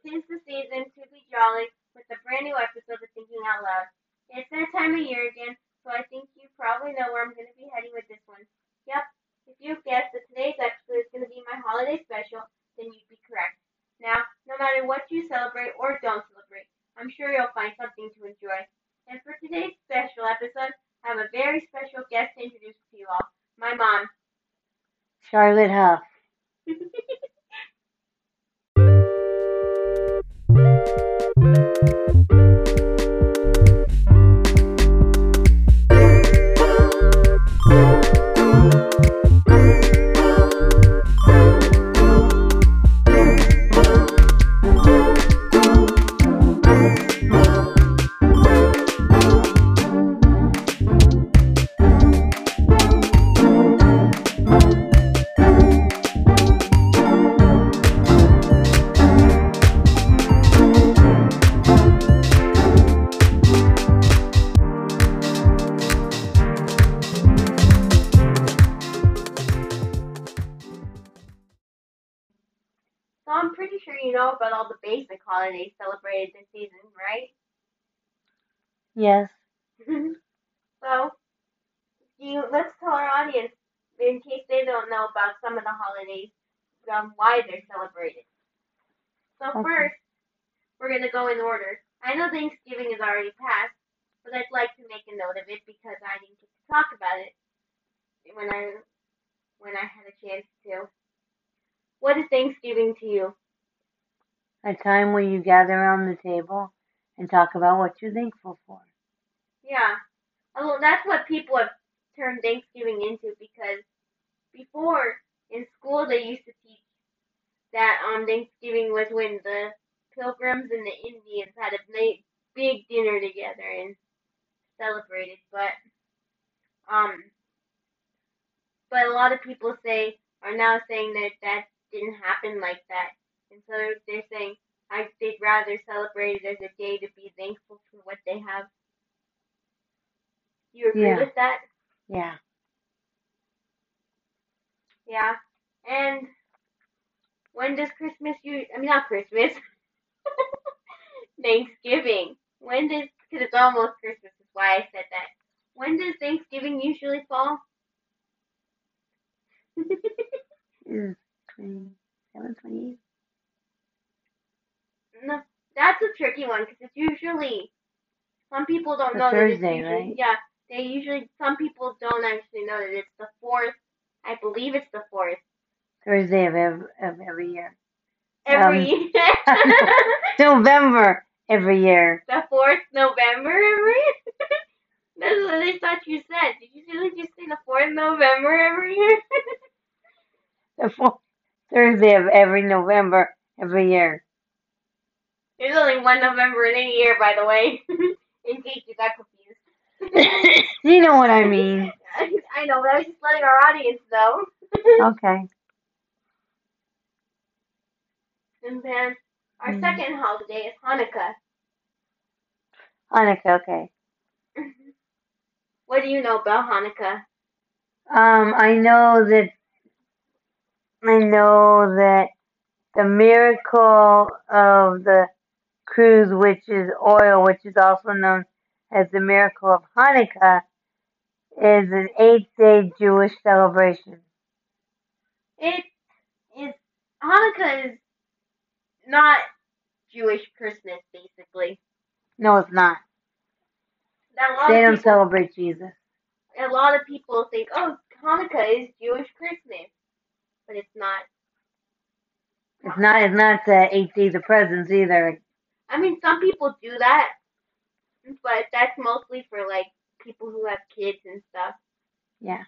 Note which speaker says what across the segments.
Speaker 1: Tis the season to be jolly with a brand new episode of Thinking Out Loud. It's that time of year again, so I think you probably know where I'm going to be heading with this one. Yep, if you've guessed that today's episode is going to be my holiday special, then you'd be correct. Now, no matter what you celebrate or don't celebrate, I'm sure you'll find something to enjoy. And for today's special episode, I have a very special guest to introduce to you all my mom.
Speaker 2: Charlotte Huff.
Speaker 1: basic holidays celebrated this season, right?
Speaker 2: Yes.
Speaker 1: so, you let's tell our audience, in case they don't know about some of the holidays, um, why they're celebrated. So
Speaker 2: Okay.
Speaker 1: first, we're gonna go in order. I know Thanksgiving is already passed, but I'd like to make a note of it because I didn't get to talk about it when I when I had a chance to. What is Thanksgiving to you?
Speaker 2: A time where you gather around the table and talk about what you're thankful for.
Speaker 1: Yeah. Although that's what people have turned Thanksgiving into because before in school they used to teach that um Thanksgiving was when the pilgrims and the Indians had a big dinner together and celebrated, but um but a lot of people say are now saying that that didn't happen like that. And so they're saying I they'd rather celebrate it as a day to be thankful for what they have. You agree
Speaker 2: Yeah.
Speaker 1: with that?
Speaker 2: Yeah.
Speaker 1: Yeah. And when does Christmas you I mean not Christmas. Thanksgiving. When does because it's almost Christmas is why I said that. When does Thanksgiving usually fall?
Speaker 2: Is mm, 27, 28?
Speaker 1: No, that's a tricky one because it's usually some people don't
Speaker 2: A
Speaker 1: know that it's
Speaker 2: Thursday,
Speaker 1: usually
Speaker 2: right?
Speaker 1: yeah they usually some people don't actually know that it's the fourth. I believe it's the fourth
Speaker 2: Thursday of every, of every year.
Speaker 1: every um,
Speaker 2: November every year.
Speaker 1: the fourth November every year. That's what I thought you said. Did you really just say the fourth November every year?
Speaker 2: The fourth Thursday of every November every year.
Speaker 1: There's only one November in a year, by the way, in case you got confused.
Speaker 2: you know what I mean.
Speaker 1: I know, but I was just letting our audience know.
Speaker 2: Okay.
Speaker 1: and then our
Speaker 2: Mm.
Speaker 1: second holiday is Hanukkah.
Speaker 2: Hanukkah, okay.
Speaker 1: What do you know about Hanukkah?
Speaker 2: Um, I know that I know that the miracle of the cruse, which is oil, which is also known as the miracle of Hanukkah, is an eight-day Jewish celebration.
Speaker 1: It is Hanukkah is not Jewish Christmas, basically.
Speaker 2: No, it's not.
Speaker 1: That a lot
Speaker 2: They don't
Speaker 1: people,
Speaker 2: celebrate Jesus.
Speaker 1: a lot of people think, oh, Hanukkah is Jewish Christmas, but it's not.
Speaker 2: It's not. It's not the eight days of presents either.
Speaker 1: I mean, some people do that, but that's mostly for like people who have kids and stuff.
Speaker 2: Yeah.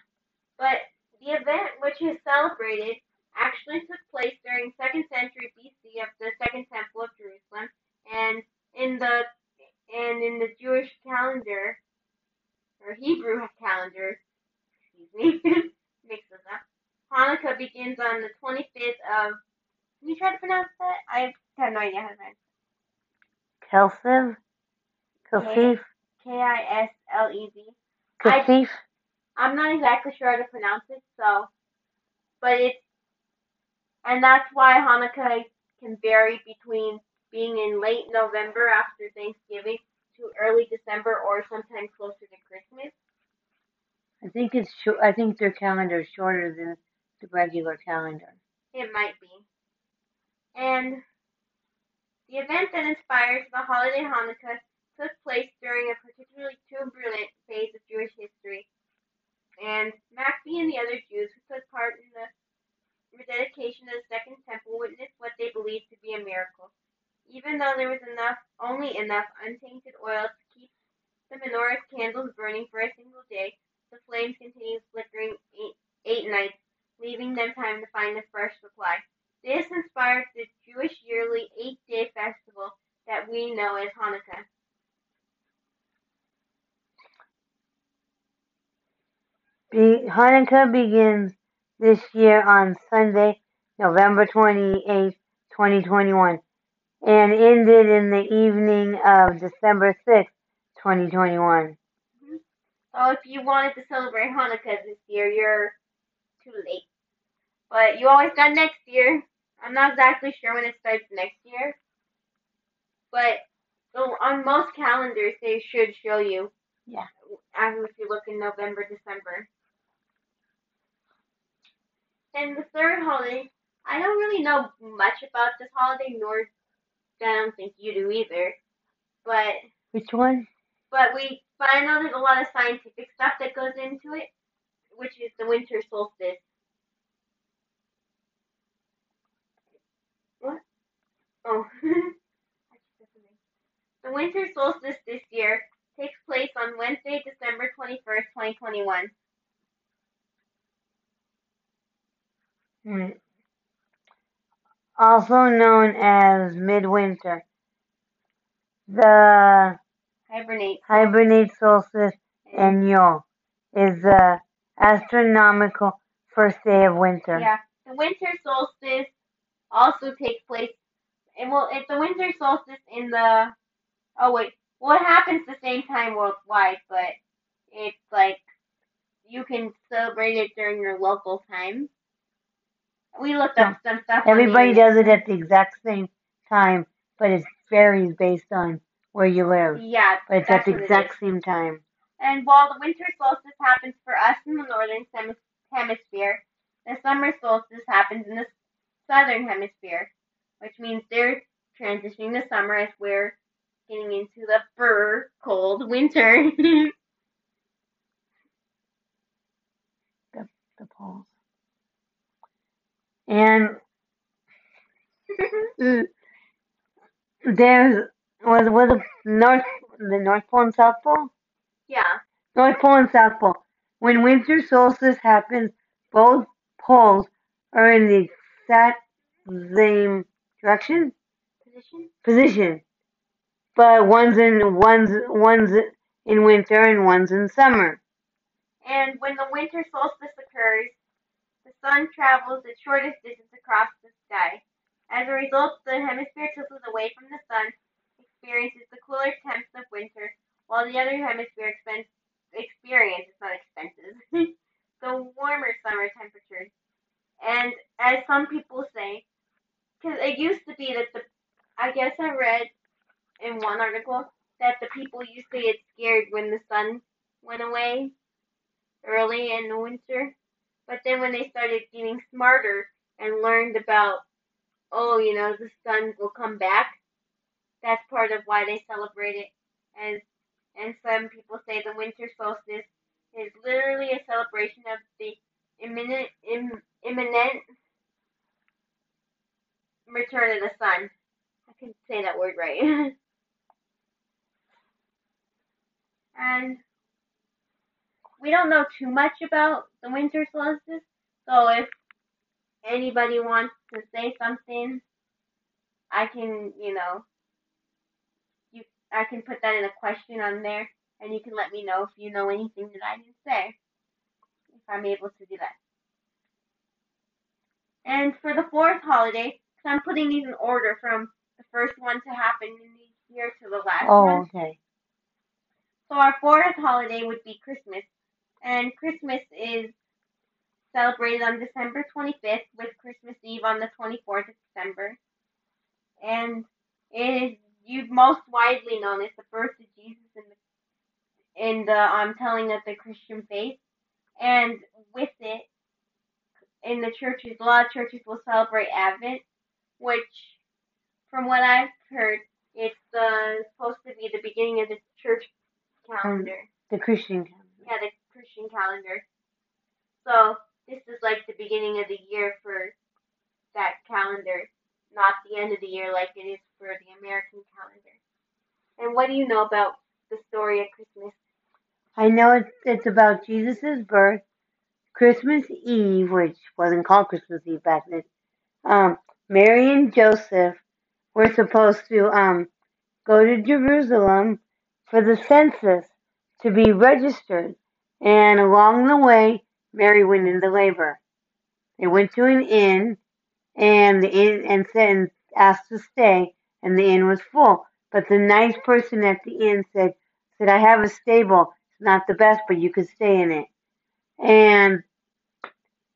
Speaker 1: But the event, which is celebrated, actually took place during second century BC of the Second Temple of Jerusalem, and in the and in the Jewish calendar or Hebrew calendar, excuse me, mix this up. Hanukkah begins on the 25th of. Can you try to pronounce that? I have no idea how to pronounce.
Speaker 2: Kelsiv, Kelsif,
Speaker 1: K I S L E V.
Speaker 2: Kasif.
Speaker 1: I'm not exactly sure how to pronounce it, so, but it's, and that's why Hanukkah can vary between being in late November after Thanksgiving to early December or sometime closer to Christmas.
Speaker 2: I think it's short. I think their calendar is shorter than the regular calendar.
Speaker 1: It might be. And the event that inspires the holiday Hanukkah took place during a particularly turbulent phase of Jewish history. And Maccabee and the other Jews who took part in the rededication of the Second Temple witnessed what they believed to be a miracle. Even though there was enough, only enough untainted oil to keep the menorah's candles burning for a single day, the flames continued flickering eight, eight nights, leaving them time to find a fresh supply. This inspired the Jewish yearly eight-day festival that we know as Hanukkah.
Speaker 2: Be- Hanukkah begins this year on Sunday, November 28, 2021, and ended in the evening of December 6, 2021. Mm-hmm.
Speaker 1: So if you wanted to celebrate Hanukkah this year, you're too late. But you always got next year. I'm not exactly sure when it starts next year. But so on most calendars, they should show you.
Speaker 2: Yeah.
Speaker 1: As if you look in November, December. And the third holiday, I don't really know much about this holiday, nor I don't think you do either. But
Speaker 2: Which one?
Speaker 1: but we but I know there's a lot of scientific stuff that goes into it, which is the winter solstice. Oh. the winter solstice this year takes place on Wednesday, December 21st, 2021.
Speaker 2: Hmm. Also known as midwinter. The
Speaker 1: Hibernate.
Speaker 2: hibernate solstice and Yule is the astronomical first day of winter.
Speaker 1: Yeah, the winter solstice also takes place, and well, it's the winter solstice in the. Oh wait, well it happens the same time worldwide, but it's like you can celebrate it during your local time. We looked up some stuff.
Speaker 2: Everybody does it at the exact same time, but it varies based on where you live.
Speaker 1: Yeah,
Speaker 2: But it's at the exact same time.
Speaker 1: And while the winter solstice happens for us in the northern hemis- hemisphere, the summer solstice happens in the southern hemisphere, which means they're transitioning to summer as we're getting into the fur cold winter.
Speaker 2: The the poles. And mm, there's was was the North the North Pole and South Pole?
Speaker 1: yeah,
Speaker 2: North Pole and South Pole. When winter solstice happens, both poles are in the exact same direction
Speaker 1: position.
Speaker 2: position, but one's in one's one's in winter and one's in summer.
Speaker 1: And when the winter solstice occurs, the sun travels the shortest distance across the sky. As a result, the hemisphere tilted away from the sun, experiences the cooler temps of winter, while the other hemisphere expen- experiences, not expenses, the warmer summer temperatures. And as some people say, because it used to be that the, I guess I read in one article that the people used to get scared when the sun went away early in the winter. But then when they started getting smarter and learned about, oh, you know, the sun will come back, that's part of why they celebrate it. And and some people say the winter solstice is literally a celebration of the imminent Im, imminent return of the sun. I can say that word right. and we don't know too much about the winter solstice, so if anybody wants to say something, I can, you know, you I can put that in a question on there, and you can let me know if you know anything that I didn't say, if I'm able to do that. And for the fourth holiday, because I'm putting these in order from the first one to happen in the year to the last
Speaker 2: Oh,
Speaker 1: one.
Speaker 2: okay.
Speaker 1: So our fourth holiday would be Christmas, and Christmas is celebrated on December 25th with Christmas Eve on the 24th of December. And It is you most widely known as the birth of Jesus in the in the um telling of the Christian faith, and with it, in the churches, a lot of churches will celebrate Advent, which, from what I've heard, it's uh, supposed to be the beginning of the church calendar.
Speaker 2: The Christian calendar.
Speaker 1: Yeah, the Christian calendar. So this is like the beginning of the year for that calendar, not the end of the year like it is for the American calendar. And what do you know about the story of Christmas?
Speaker 2: I know it's, it's about Jesus' birth, Christmas Eve, which wasn't called Christmas Eve back then. Um, Mary and Joseph were supposed to um, go to Jerusalem for the census to be registered. And along the way, Mary went into labor. They went to an inn, and the inn and said asked to stay, and the inn was full. But the nice person at the inn said, "said I have a stable. It's not the best, but you could stay in it." And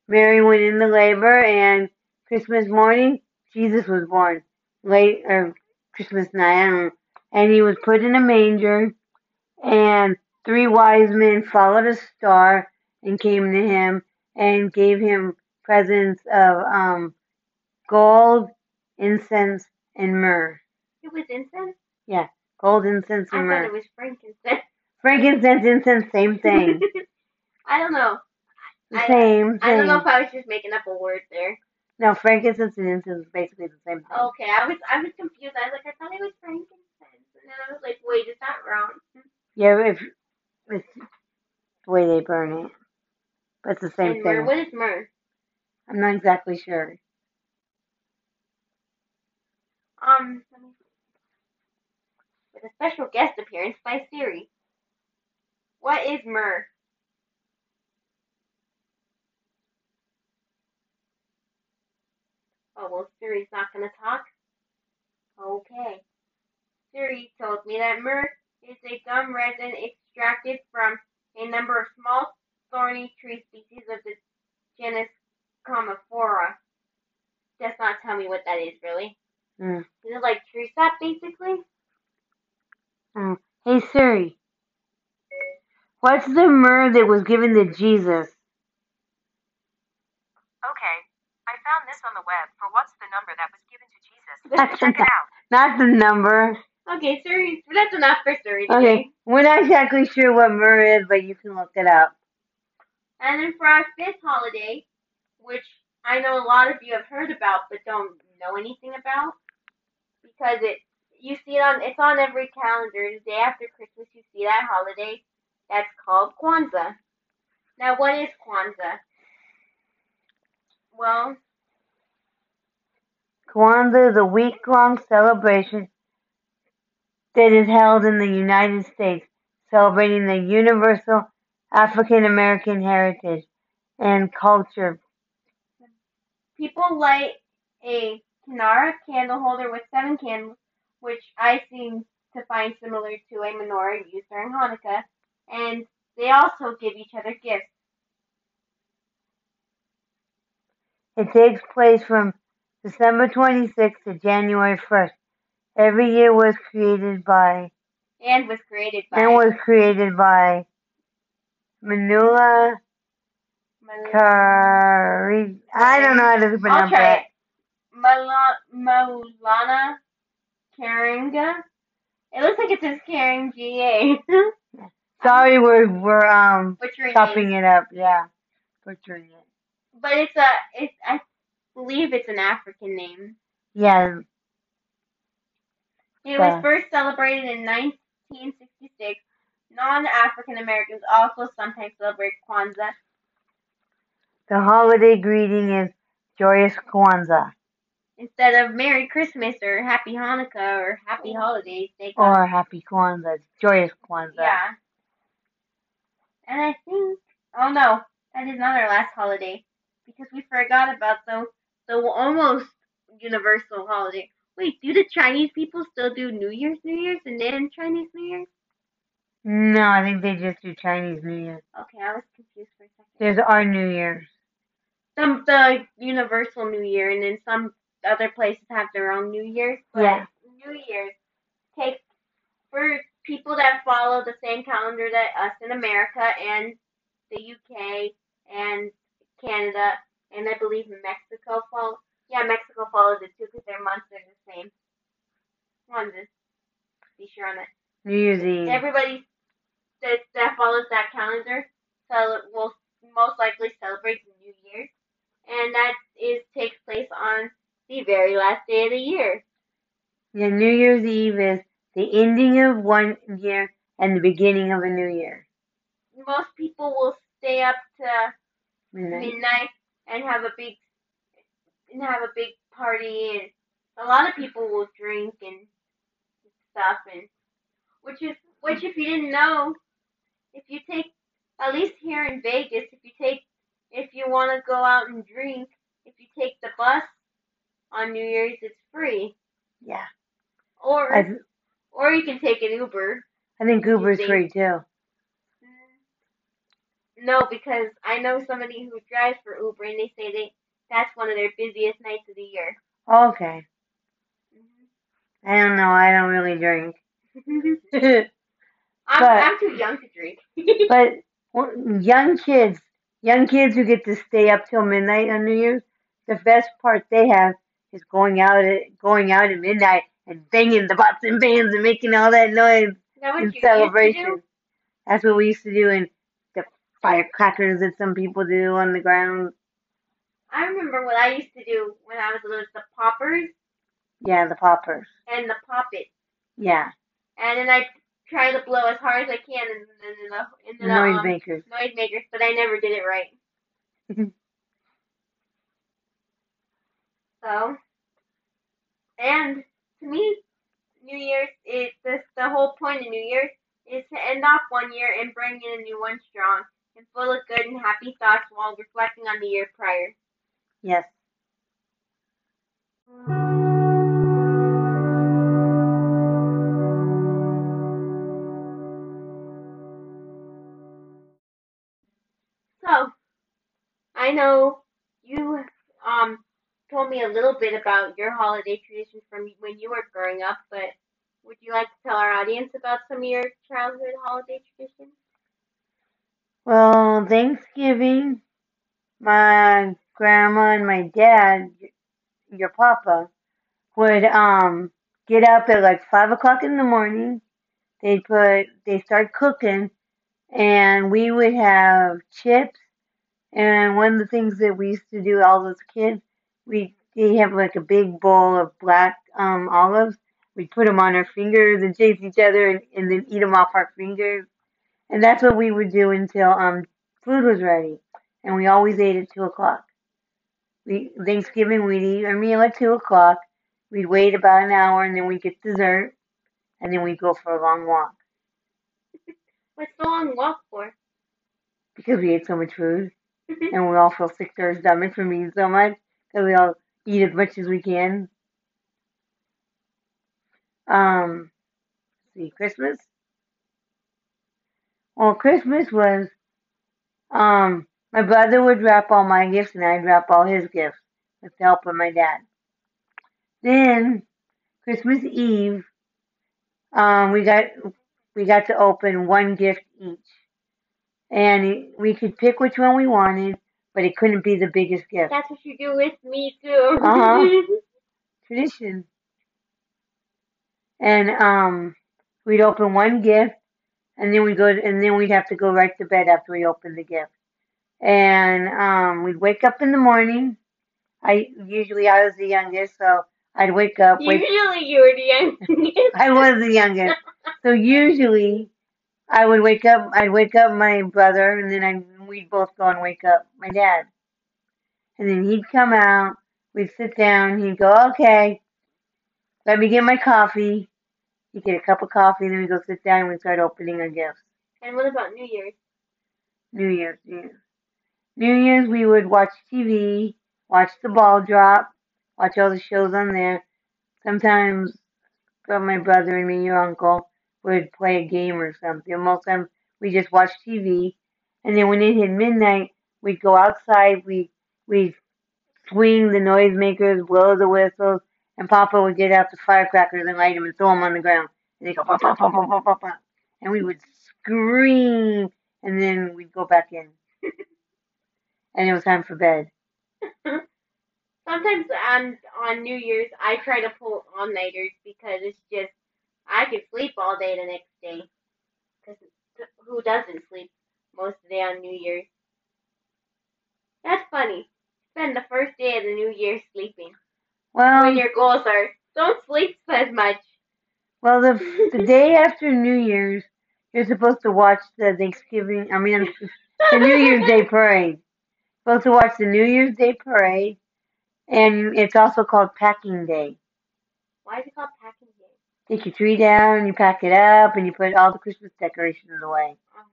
Speaker 2: Mary went into labor, and Christmas morning, Jesus was born. Late or Christmas night, I don't know. And he was put in a manger, and three wise men followed a star and came to him and gave him presents of um, gold, incense, and myrrh.
Speaker 1: It was incense.
Speaker 2: Yeah, gold, incense,
Speaker 1: I
Speaker 2: and
Speaker 1: thought
Speaker 2: myrrh.
Speaker 1: it was frankincense.
Speaker 2: Frankincense, incense, same thing.
Speaker 1: I don't know.
Speaker 2: The
Speaker 1: I-
Speaker 2: same
Speaker 1: I don't know if I was just making up a word there.
Speaker 2: No, frankincense and incense is basically the same thing.
Speaker 1: Okay, I was I was confused. I was like, I thought it was frankincense, and then I was like, wait, is that wrong?
Speaker 2: Yeah, if it's the way they burn it, but it's the same
Speaker 1: and myrrh.
Speaker 2: thing.
Speaker 1: What is myrrh?
Speaker 2: I'm not exactly sure.
Speaker 1: Um, let me see. with a special guest appearance by Siri. What is myrrh? Oh well, Siri's not gonna talk. Okay. Siri told me that myrrh is a gum resin extracted from a number of small thorny tree species of the genus Commiphora. Does not tell me what that is really.
Speaker 2: Mm.
Speaker 1: Is it like tree sap basically?
Speaker 2: Mm. Hey Siri, what's the myrrh that was given to Jesus?
Speaker 3: Okay, I found this on the web for what's the number that was given
Speaker 2: That's
Speaker 3: Check it
Speaker 2: not,
Speaker 3: out.
Speaker 2: not the number.
Speaker 1: Okay, Siri, that's enough for Siri today.
Speaker 2: Okay, we're not exactly sure what myrrh is, but you can look it up.
Speaker 1: And then for our fifth holiday, which I know a lot of you have heard about but don't know anything about, because it you see it on it's on every calendar. The day after Christmas, you see that holiday. That's called Kwanzaa. Now, what is Kwanzaa? Well,
Speaker 2: Kwanzaa is a week-long celebration that is held in the United States, celebrating the universal African American heritage and culture.
Speaker 1: people light a Kinara candle holder with seven candles, which I seem to find similar to a menorah used during Hanukkah, and they also give each other gifts.
Speaker 2: It takes place from December 26th to January 1st. Every year was created by
Speaker 1: And was created by
Speaker 2: and was created by Manula Kari. I don't know how to pronounce that.
Speaker 1: it. Mala- Maulana Karenga. It looks like it says Karenga.
Speaker 2: Sorry, we're we're um
Speaker 1: Butchering
Speaker 2: chopping
Speaker 1: it.
Speaker 2: it up. Yeah, butchering it.
Speaker 1: But it's a, it's, I believe it's an African name.
Speaker 2: Yeah,
Speaker 1: It was first celebrated in 1966. Non-African Americans also sometimes celebrate Kwanzaa.
Speaker 2: the holiday greeting is Joyous Kwanzaa
Speaker 1: Instead of Merry Christmas or Happy Hanukkah or Happy Holidays, they go,
Speaker 2: or Happy Kwanzaa. Joyous Kwanzaa.
Speaker 1: yeah. And I think, oh no, that is not our last holiday because we forgot about the the almost universal holiday. Wait, do the Chinese people still do New Year's, New Year's, and then Chinese New Year's?
Speaker 2: No, I think they just do Chinese New Year.
Speaker 1: Okay, I was confused for a second.
Speaker 2: There's our New Year's.
Speaker 1: Some the universal New Year, and then some other places have their own New Year's. But
Speaker 2: Yeah.
Speaker 1: New Year's take for people that follow the same calendar that us in America and the UK and Canada and I believe Mexico follow. Yeah, Mexico follows it too because their months are the same. Wanted to be sure on that.
Speaker 2: New Year's Eve.
Speaker 1: Everybody that that follows that calendar will most likely celebrate the New Year's, and that is takes place on the very last day of the year.
Speaker 2: Yeah, New Year's Eve is the ending of one year and the beginning of a new year.
Speaker 1: Most people will stay up to
Speaker 2: Midnight.
Speaker 1: midnight and have a big and have a big party, and a lot of people will drink and stuff, and which is which if you didn't know, if you take at least here in Vegas, if you take if you want to go out and drink, if you take the bus on New Year's, it's free.
Speaker 2: Yeah.
Speaker 1: Or
Speaker 2: I,
Speaker 1: or you can take an Uber.
Speaker 2: I think Uber's
Speaker 1: think-
Speaker 2: free too.
Speaker 1: No, because I know somebody who drives for Uber, and they say they that's one of their busiest nights of the year.
Speaker 2: Okay. Mm-hmm. I don't know. I don't really drink.
Speaker 1: I'm,
Speaker 2: But-
Speaker 1: I'm too young to drink.
Speaker 2: but young kids, young kids who get to stay up till midnight on New Year's, the best part they have is going out at going out at midnight and banging the pots and pans and making all that noise
Speaker 1: That
Speaker 2: in
Speaker 1: you used to
Speaker 2: celebration. That's what we used to do, the firecrackers that some people do on the ground.
Speaker 1: I remember what I used to do when I was little. The poppers
Speaker 2: Yeah, the poppers.
Speaker 1: and the poppets,
Speaker 2: Yeah,
Speaker 1: and then I try to blow as hard as I can in, in, the in
Speaker 2: the
Speaker 1: the
Speaker 2: noise
Speaker 1: um,
Speaker 2: makers.
Speaker 1: noise makers, but I never did it right. so, and to me, New Year's is the the whole point of New Year's is to end off one year and bring in a new one strong and full of good and happy thoughts while reflecting on the year prior.
Speaker 2: Yes.
Speaker 1: So, I know you um told me a little bit about your holiday traditions from when you were growing up, but would you like to tell our audience about some of your childhood holiday traditions?
Speaker 2: Well, Thanksgiving, my grandma and my dad, your papa, would um get up at like five o'clock in the morning. They'd put they start cooking, and we would have chips. And one of the things that we used to do, all those kids, we they have like a big bowl of black um olives. We'd put them on our fingers and chase each other, and, and then eat them off our fingers. And that's what we would do until um food was ready. And we always ate at two o'clock. We Thanksgiving we'd eat our meal at two o'clock. We'd wait about an hour and then we'd get dessert and then we'd go for a long walk.
Speaker 1: What's the long walk for?
Speaker 2: Because we ate so much food and we all feel sick to our stomach from eating so much. Because we all eat as much as we can. Um see, Christmas. Well Christmas was um my brother would wrap all my gifts and I'd wrap all his gifts with the help of my dad. Then Christmas Eve, um, we got we got to open one gift each, and we could pick which one we wanted, but it couldn't be the biggest gift.
Speaker 1: That's what you do with me too.
Speaker 2: Uh-huh. Tradition. And um, we'd open one gift, and then we go, and then we'd have to go right to bed after we opened the gift. And um, we'd wake up in the morning. I usually I was the youngest, so I'd wake up. Wake,
Speaker 1: Usually you were the youngest.
Speaker 2: I was the youngest, so usually I would wake up. I'd wake up my brother, and then I we'd both go and wake up my dad. And then he'd come out. We'd sit down. He'd go, "Okay, let me get my coffee." He'd get a cup of coffee, and then we'd go sit down and we'd start opening our gifts.
Speaker 1: And what about New Year's?
Speaker 2: New Year's, New Year's. New Year's, we would watch TV, watch the ball drop, watch all the shows on there. Sometimes, uh, my brother and me, your uncle, would play a game or something. Most times, we just watch TV. And then when it hit midnight, we'd go outside, we we'd swing the noisemakers, blow the whistles, and Papa would get out the firecrackers and light them and throw them on the ground. And they go pop, pop, pop, pop, pop, pop, pop. And we would scream, and then we'd go back in. and it was time for bed.
Speaker 1: Sometimes on on New Year's I try to pull all nighters because it's just I could sleep all day the next day. Because who doesn't sleep most of the day on New Year's? That's funny. Spend the first day of the New Year sleeping.
Speaker 2: Well,
Speaker 1: when your goals are don't sleep as much.
Speaker 2: well, the the day after New Year's, you're supposed to watch the Thanksgiving. I mean, the New Year's Day parade. Supposed to watch the New Year's Day parade, and it's also called Packing Day.
Speaker 1: Why is it called packing day?
Speaker 2: Take your tree down, you pack it up, and you put all the Christmas decorations away.
Speaker 1: Um,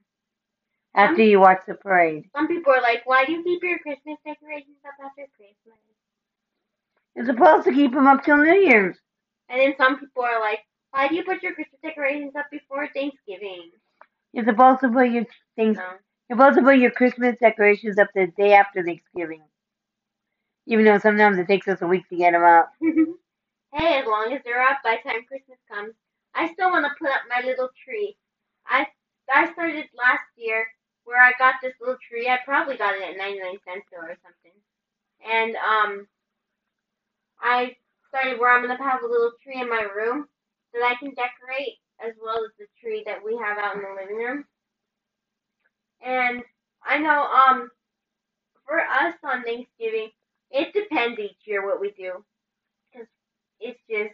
Speaker 2: After you watch the parade,
Speaker 1: Some people are like, why do you keep your Christmas decorations up after Christmas?
Speaker 2: You're supposed to keep them up till New Year's.
Speaker 1: And then some people are like, why do you put your Christmas decorations up before Thanksgiving?
Speaker 2: You're supposed to put your things.
Speaker 1: No.
Speaker 2: You're supposed to put your Christmas decorations up the day after Thanksgiving. Even though sometimes it takes us a week to get them up.
Speaker 1: hey, as long as they're up by the time Christmas comes, I still want to put up my little tree. I I started last year where I got this little tree. I probably got it at 99 cent store or something. And um, I started where I'm gonna have a little tree in my room that I can decorate as well as the tree that we have out in the living room. And I know um for us on Thanksgiving, it depends each year what we do because it's just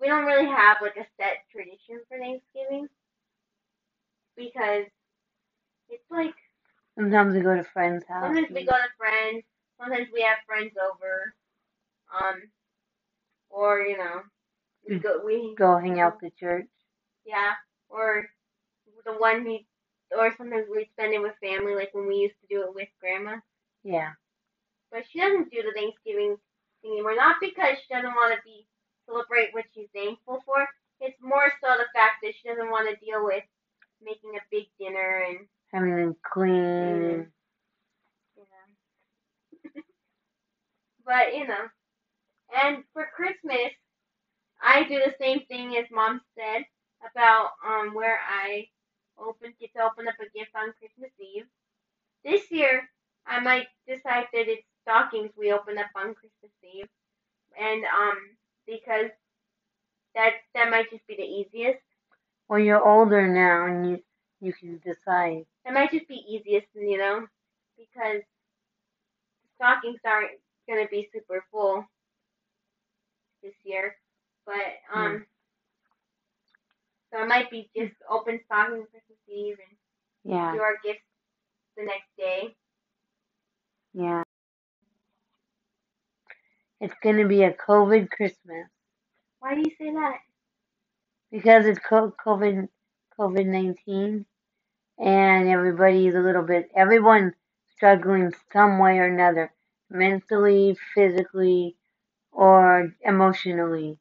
Speaker 1: we don't really have like a set tradition for Thanksgiving because it's like
Speaker 2: Sometimes we go to friends' house.
Speaker 1: sometimes we go to friends, sometimes we have friends over, um, or you know we go we
Speaker 2: go hang out the church.
Speaker 1: yeah, or the one we or sometimes we spend it with family like when we used to do it with grandma.
Speaker 2: Yeah.
Speaker 1: But she doesn't do the Thanksgiving thing anymore. Not because she doesn't want to be celebrate what she's thankful for. It's more so the fact that she doesn't want to deal with making a big dinner and
Speaker 2: Having them clean.
Speaker 1: Mm. you know. but you know, and for Christmas, I do the same thing as Mom said about um where I open get to open up a gift on Christmas Eve. This year, I might decide that it's stockings we open up on Christmas Eve, and um because that that might just be the easiest.
Speaker 2: Well, you're older now, and you you can decide.
Speaker 1: That might just be easiest, you know, because stockings aren't gonna be super full this year. But um, so it might be just open stocking Christmas Eve and
Speaker 2: Yeah.
Speaker 1: do our gifts the next day.
Speaker 2: Yeah. It's gonna be a COVID Christmas
Speaker 1: Why do you say that?
Speaker 2: because it's COVID COVID nineteen, and everybody's a little bit. everyone struggling some way or another, mentally, physically, or emotionally,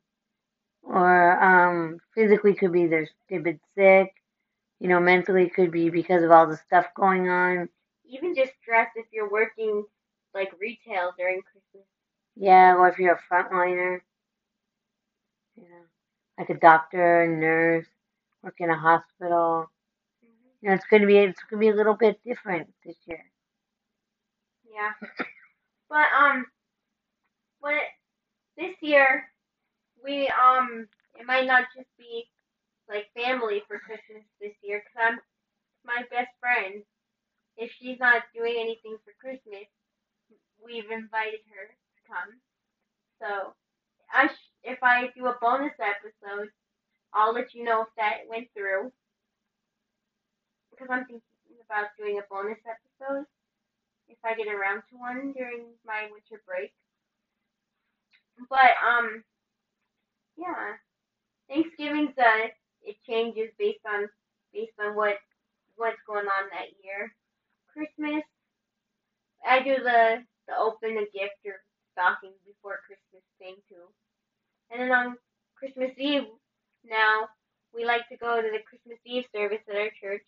Speaker 2: or um physically could be they're they've been sick. You know, mentally could be because of all the stuff going on.
Speaker 1: Even just stress if you're working like retail during Christmas.
Speaker 2: Yeah, or if you're a frontliner, you know, like a doctor, nurse, work in a hospital. You know, it's gonna be it's gonna be a little bit different this year.
Speaker 1: Yeah. But um, what this year we um it might not just be like family for Christmas this year because I'm my best friend. If she's not doing anything for Christmas, we've invited her to come. So I sh- if I do a bonus episode, I'll let you know if that went through. Because I'm thinking about doing a bonus episode if I get around to one during my winter break. But um, yeah, Thanksgiving's uh it changes based on based on what what's going on that year. Christmas, I do the the open a gift or stocking before Christmas thing too, and then on Christmas Eve now we like to go to the Christmas Eve service at our church.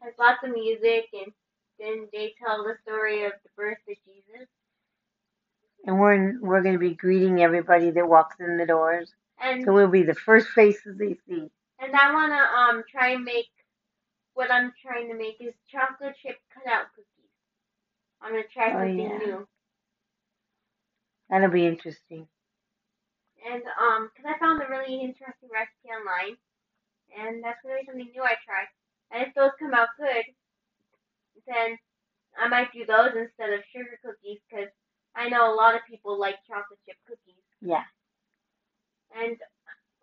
Speaker 1: There's lots of music and then they tell the story of the birth of Jesus.
Speaker 2: And we're we're gonna be greeting everybody that walks in the doors.
Speaker 1: And
Speaker 2: So we'll be the first faces they see.
Speaker 1: and I wanna um try and make what I'm trying to make is chocolate chip cutout cookies. I'm gonna try
Speaker 2: Oh,
Speaker 1: something
Speaker 2: yeah.
Speaker 1: new.
Speaker 2: That'll be interesting.
Speaker 1: And um, cause I found a really interesting recipe online, and that's gonna be something new I try. And if those come out good, then I might do those instead of sugar cookies, 'cause I know a lot of people like chocolate chip cookies.
Speaker 2: Yeah.
Speaker 1: And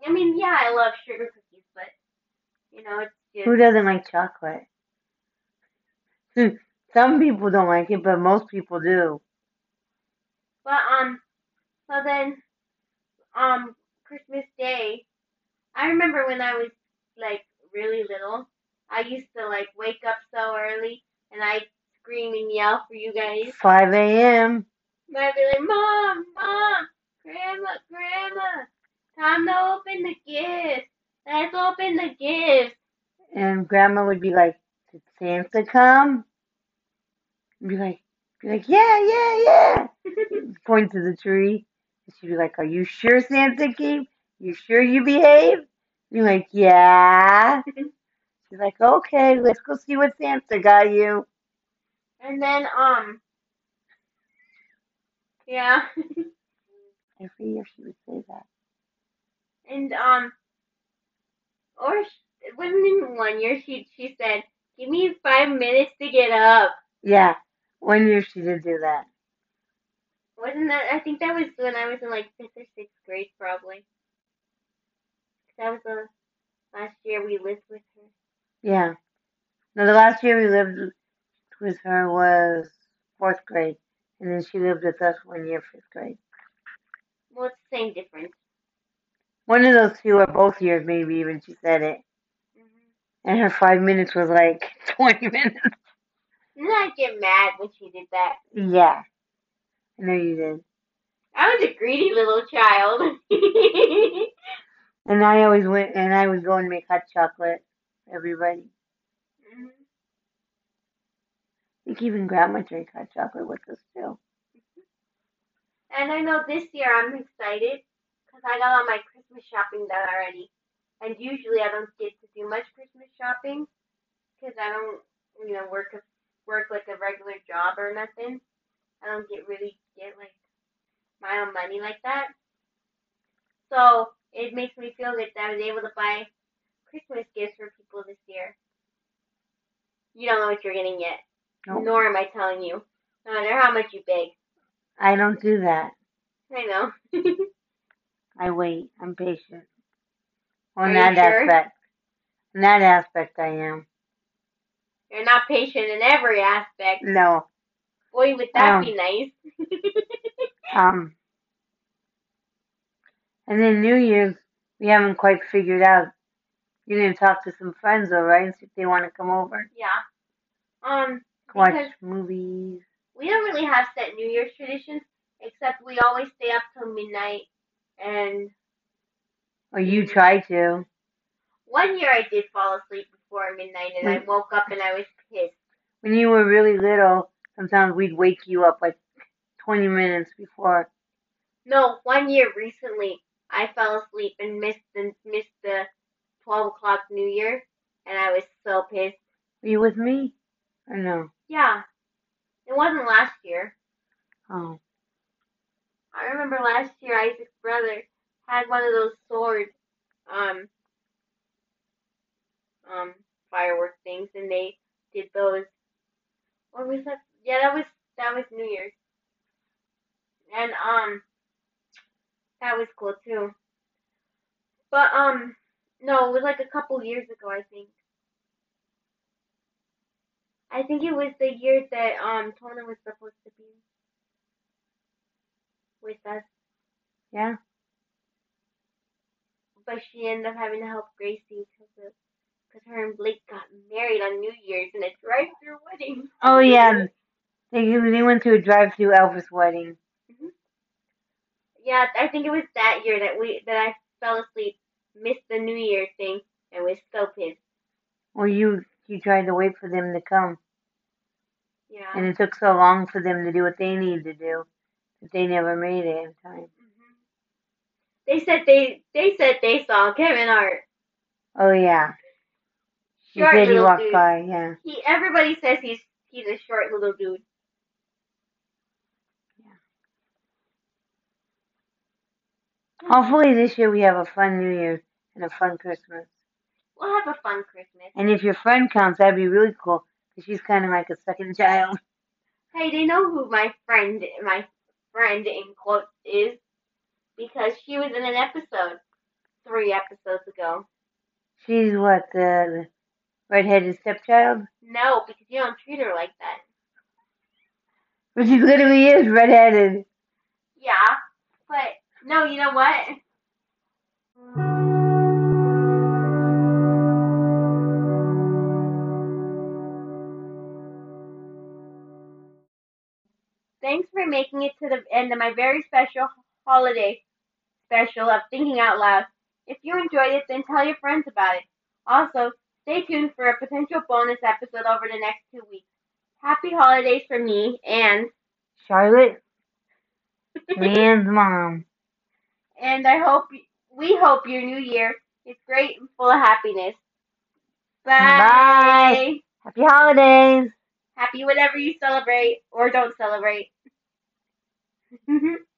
Speaker 1: I mean, yeah, I love sugar cookies, but you know, it's just
Speaker 2: Who doesn't like chocolate? Hmm, Some people don't like it, but most people do.
Speaker 1: But um, so then, um, Christmas Day, I remember when I was like really little, I used to like wake up so early and I'd scream and yell for you guys.
Speaker 2: 5 a.m.
Speaker 1: And I'd be like, Mom, Mom, Grandma, Grandma, time to open the gifts. Let's open the gifts.
Speaker 2: And grandma would be like, Did Santa come? And be like, be like, Yeah, yeah, yeah. Point to the tree. And she'd be like, Are you sure Santa came? You sure you behaved? You're like, Yeah. She's like, Okay, let's go see what Santa got you.
Speaker 1: and then um, yeah.
Speaker 2: Every year she would say that.
Speaker 1: And um, or it wasn't even one year. She she said, "Give me five minutes to get up."
Speaker 2: Yeah. One year she did do that.
Speaker 1: Wasn't that? I think that was when I was in like fifth or sixth grade, probably. That was the last year we lived with her.
Speaker 2: Yeah. Now the last year we lived with her was fourth grade, and then she lived with us one year, fifth grade.
Speaker 1: Well, it's the same difference.
Speaker 2: One of those two, or both years, maybe even she said it,
Speaker 1: Mm-hmm.
Speaker 2: and her five minutes was like twenty minutes.
Speaker 1: Didn't I get mad when she did that?
Speaker 2: Yeah, I know you did.
Speaker 1: I was a greedy little child.
Speaker 2: And I always went, and I would go and make hot chocolate for everybody. Think even Grandma drank hot chocolate with us too.
Speaker 1: And I know this year I'm excited because I got all my Christmas shopping done already. And usually I don't get to do much Christmas shopping because I don't, you know, work a, work like a regular job or nothing. I don't get really get like my own money like that. So it makes me feel good that I was able to buy Christmas gifts for people this year. You don't know what you're getting yet,
Speaker 2: Nope.
Speaker 1: nor am I telling you, no matter how much you beg.
Speaker 2: I don't do that.
Speaker 1: I know.
Speaker 2: I wait. I'm patient.
Speaker 1: Are
Speaker 2: On
Speaker 1: you
Speaker 2: that
Speaker 1: sure?
Speaker 2: aspect. In that aspect, I am.
Speaker 1: You're not patient in every aspect.
Speaker 2: No.
Speaker 1: Boy, would that
Speaker 2: Um,
Speaker 1: be nice.
Speaker 2: Um. And then New Year's, we haven't quite figured out. You're gonna talk to some friends, though, right? And see if they want to come over,
Speaker 1: yeah. Um,
Speaker 2: watch
Speaker 1: Because-
Speaker 2: movies.
Speaker 1: we don't really have set New Year's traditions, except we always stay up till midnight. And
Speaker 2: Or you try to.
Speaker 1: one year I did fall asleep before midnight, and I woke up and I was pissed.
Speaker 2: When you were really little, sometimes we'd wake you up like 20 minutes before.
Speaker 1: No, one year recently, I fell asleep and missed the missed the twelve o'clock New Year, and I was so pissed.
Speaker 2: Were you with me? Or know.
Speaker 1: Yeah, it wasn't last year.
Speaker 2: Oh.
Speaker 1: I remember last year Isaac's brother had one of those sword um um firework things and they did those or was that yeah that was that was New Year's. And um that was cool too. But um no, it was like a couple years ago I think. I think it was the year that um Tona was supposed to be with us.
Speaker 2: Yeah?
Speaker 1: but she ended up having to help Gracie because because her and Blake got married on New Year's in a drive-through wedding.
Speaker 2: Oh, yeah. They, they went to a drive through Elvis wedding.
Speaker 1: Yeah, I think it was that year that we that I fell asleep, missed the New Year thing, and was so pissed.
Speaker 2: Well, you, you tried to wait for them to come.
Speaker 1: Yeah.
Speaker 2: And it took so long for them to do what they needed to do but they never made it in time.
Speaker 1: hmm They said they they said they saw Kevin Hart.
Speaker 2: Oh yeah, he
Speaker 1: Short
Speaker 2: he
Speaker 1: little
Speaker 2: walked
Speaker 1: dude.
Speaker 2: by. Yeah.
Speaker 1: He everybody says he's he's a short little dude.
Speaker 2: Hopefully this year we have a fun New Year and a fun Christmas.
Speaker 1: We'll have a fun Christmas.
Speaker 2: And if your friend comes, that'd be really cool because she's kind of like a second child.
Speaker 1: Hey, they know who my friend my friend in quotes is because she was in an episode three episodes ago.
Speaker 2: She's what the, the redheaded stepchild,
Speaker 1: No, because you don't treat her like that.
Speaker 2: but she literally is redheaded.
Speaker 1: Yeah, but no, you know what? Thanks for making it to the end of my very special holiday special of Thinking Out Loud. If you enjoyed it, then tell your friends about it. Also, stay tuned for a potential bonus episode over the next two weeks. Happy holidays from me and
Speaker 2: Charlotte, Leanne's mom.
Speaker 1: and I hope we hope your new year is great and full of happiness. Bye.
Speaker 2: Bye. Happy holidays.
Speaker 1: Happy whatever you celebrate or don't celebrate. Mm-hmm.